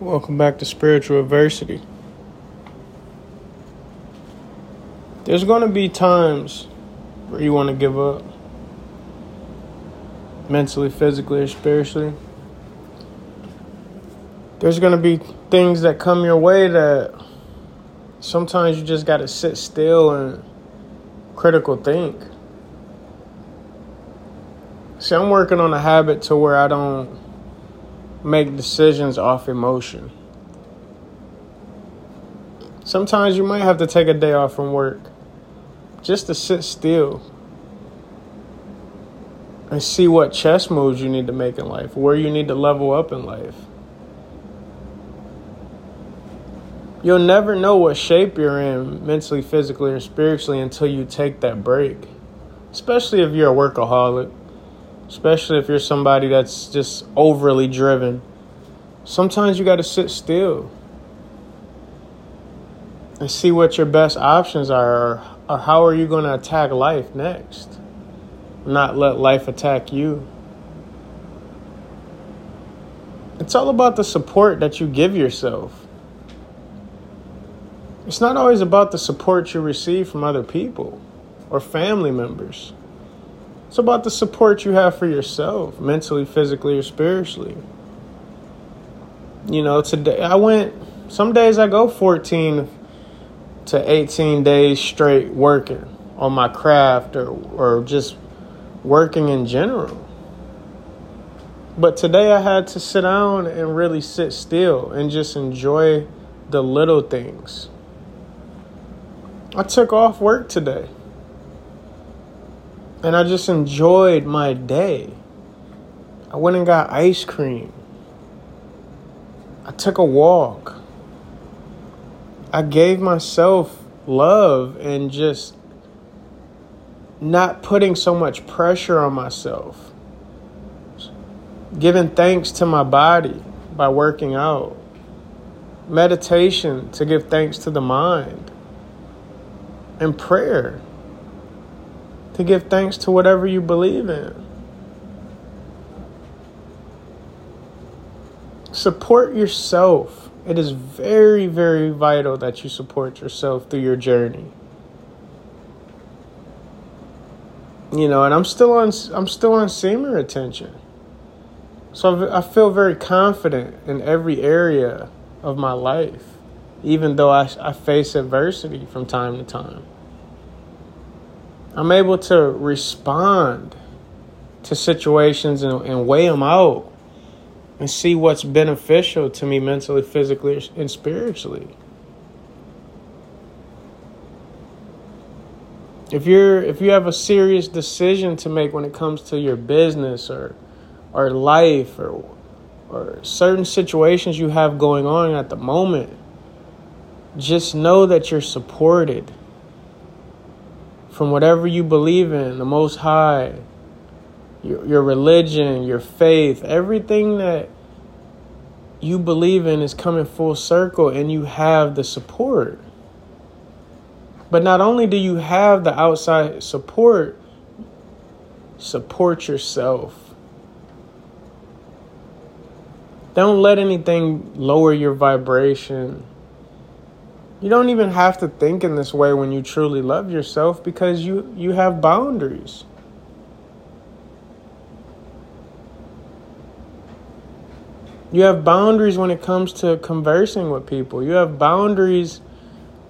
Welcome back to Spiritual Adversity. There's going to be times where you want to give up mentally, physically, or spiritually. There's going to be things that come your way that sometimes you just got to sit still and critical think. See, I'm working on a habit to where I don't make decisions off emotion. Sometimes you might have to take a day off from work just to sit still and see what chess moves you need to make in life, where you need to level up in life. You'll never know what shape you're in mentally, physically, or spiritually until you take that break. Especially if you're a workaholic especially if you're somebody that's just overly driven. Sometimes you got to sit still and see what your best options are, or, how are you going to attack life next. Not let life attack you. It's all about the support that you give yourself. It's not always about the support you receive from other people or family members. It's about the support you have for yourself, mentally, physically, or spiritually. You know, today I went, some days I go 14 to 18 days straight working on my craft or, or just working in general. But today I had to sit down and really sit still and just enjoy the little things. I took off work today. And I just enjoyed my day. I went and got ice cream. I took a walk. I gave myself love and just not putting so much pressure on myself. Giving thanks to my body by working out. Meditation to give thanks to the mind. And prayer to give thanks to whatever you believe in. Support yourself. It is very, very vital that you support yourself through your journey. You know, and I'm still on. I'm still on semen retention, so I feel very confident in every area of my life, even though I, I face adversity from time to time. I'm able to respond to situations and, and weigh them out and see what's beneficial to me mentally, physically, and spiritually. If you're if you have a serious decision to make when it comes to your business or or life or or certain situations you have going on at the moment, just know that you're supported from whatever you believe in, the Most High, your, your religion, your faith, everything that you believe in is coming full circle and you have the support. But not only do you have the outside support, support yourself. Don't let anything lower your vibration you don't even have to think in this way when you truly love yourself because you, you have boundaries. You have boundaries when it comes to conversing with people. You have boundaries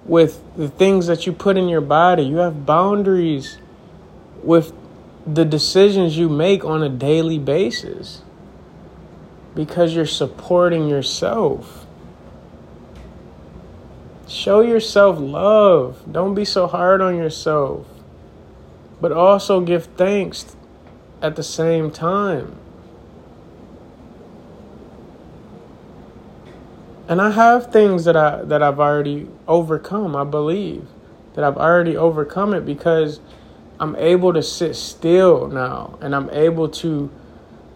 with the things that you put in your body. You have boundaries with the decisions you make on a daily basis because you're supporting yourself. Show yourself love. Don't be so hard on yourself. But also give thanks at the same time. And I have things that I that I've already overcome, I believe. That I've already overcome it because I'm able to sit still now and I'm able to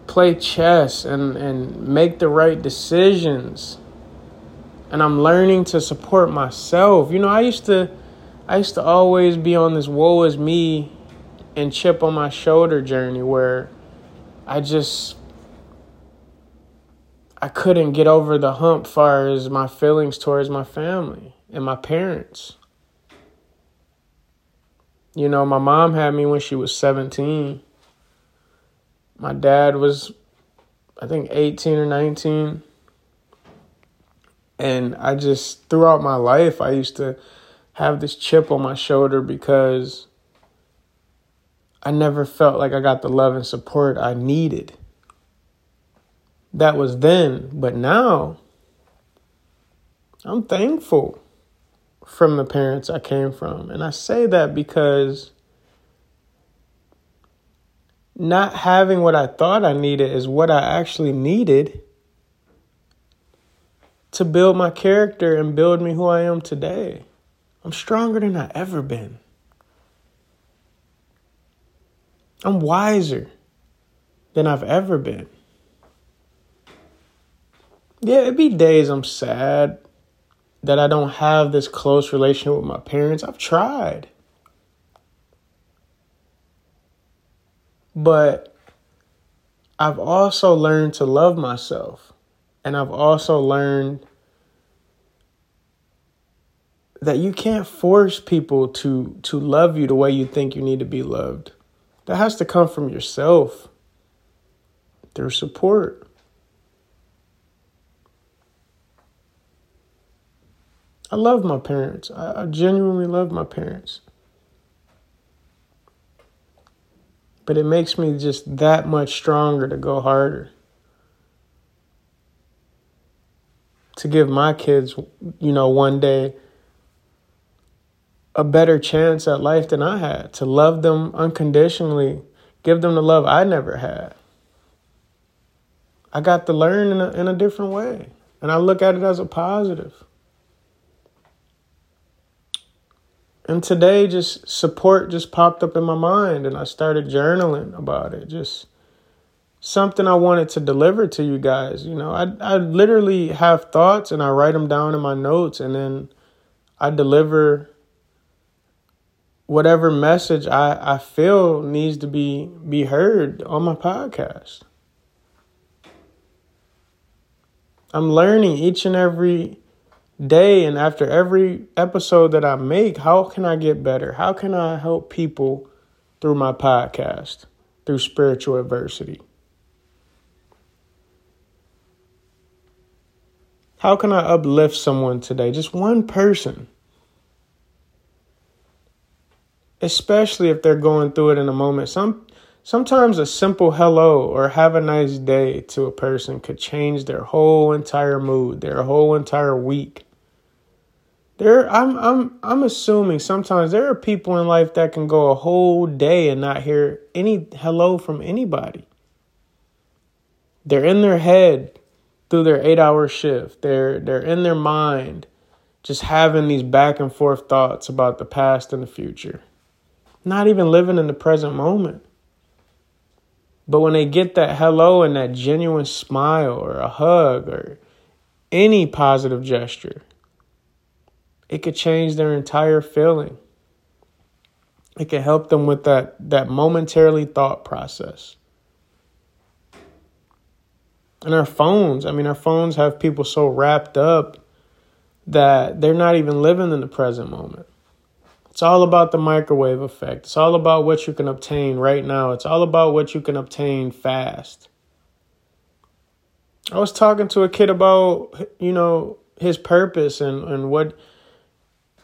play chess and, and make the right decisions and I'm learning to support myself. You know, I used to I used to always be on this woe is me and chip on my shoulder journey where I just I couldn't get over the hump far as my feelings towards my family and my parents. You know, my mom had me when she was 17. My dad was, I think, 18 or 19. And I just, throughout my life, I used to have this chip on my shoulder because I never felt like I got the love and support I needed. That was then, but now I'm thankful from the parents I came from. And I say that because not having what I thought I needed is what I actually needed to build my character and build me who I am today. I'm stronger than I ever been. I'm wiser than I've ever been. Yeah, it'd be days I'm sad that I don't have this close relationship with my parents. I've tried. But I've also learned to love myself. And I've also learned that you can't force people to to love you the way you think you need to be loved. That has to come from yourself through support. I love my parents. I, I genuinely love my parents. But it makes me just that much stronger to go harder. To give my kids, you know, one day a better chance at life than I had, to love them unconditionally, give them the love I never had. I got to learn in a, in a different way, and I look at it as a positive. and today just support just popped up in my mind and I started journaling about it. Just something I wanted to deliver to you guys. You know, I I literally have thoughts and I write them down in my notes and then I deliver whatever message I, I feel needs to be be heard on my podcast. I'm learning each and every day and after every episode that I make, how can I get better? How can I help people through my podcast, through spiritual adversity? How can I uplift someone today? Just one person. Especially if they're going through it in a moment. Some sometimes a simple hello or have a nice day to a person could change their whole entire mood, their whole entire week. There, I'm, I'm, I'm assuming sometimes there are people in life that can go a whole day and not hear any hello from anybody. They're in their head through their eight-hour shift. They're, they're in their mind, just having these back and forth thoughts about the past and the future. Not even living in the present moment. But when they get that hello and that genuine smile or a hug or any positive gesture, it could change their entire feeling. It could help them with that, that momentarily thought process. And our phones, I mean, our phones have people so wrapped up that they're not even living in the present moment. It's all about the microwave effect. It's all about what you can obtain right now. It's all about what you can obtain fast. I was talking to a kid about, you know, his purpose and, and what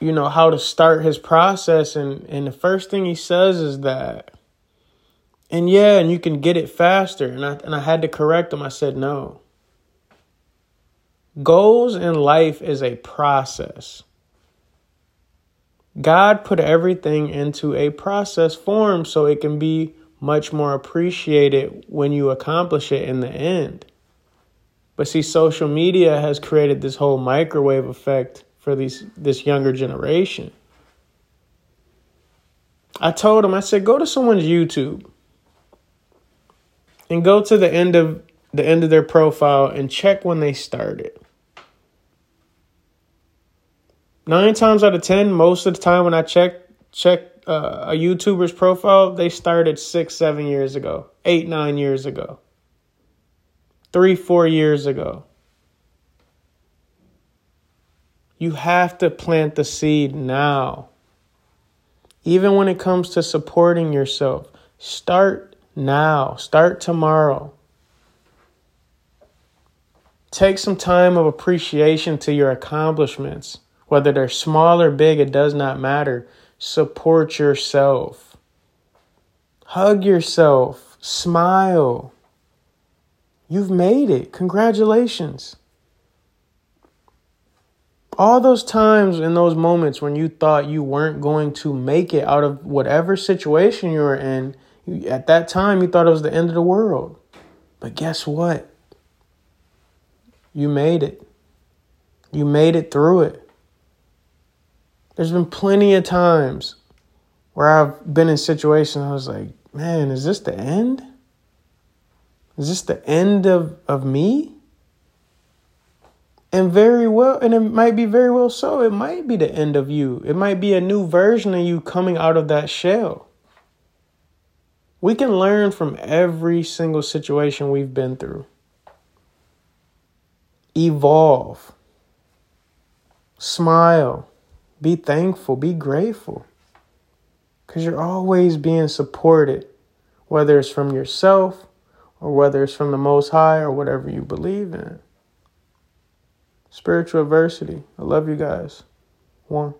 you know how to start his process and and the first thing he says is that and yeah and you can get it faster. And I and I had to correct him. I said no. Goals in life is a process. God put everything into a process form so it can be much more appreciated when you accomplish it in the end. But see social media has created this whole microwave effect for these this younger generation. I told him, I said, go to someone's YouTube and go to the end of the end of their profile and check when they started. Nine times out of ten, most of the time when I check check uh, a YouTuber's profile, they started six, seven years ago, eight, nine years ago, three, four years ago. You have to plant the seed now. Even when it comes to supporting yourself, start now, start tomorrow. Take some time of appreciation to your accomplishments. Whether they're small or big, it does not matter. Support yourself. Hug yourself. Smile. You've made it. Congratulations. All those times in those moments when you thought you weren't going to make it out of whatever situation you were in, at that time you thought it was the end of the world. But guess what? You made it. You made it through it. There's been plenty of times where I've been in situations I was like, man, is this the end? Is this the end of, of me? And very well, and it might be very well so. It might be the end of you. It might be a new version of you coming out of that shell. We can learn from every single situation we've been through evolve, smile, be thankful, be grateful. Because you're always being supported, whether it's from yourself or whether it's from the Most High or whatever you believe in. Spiritual adversity. I love you guys. One.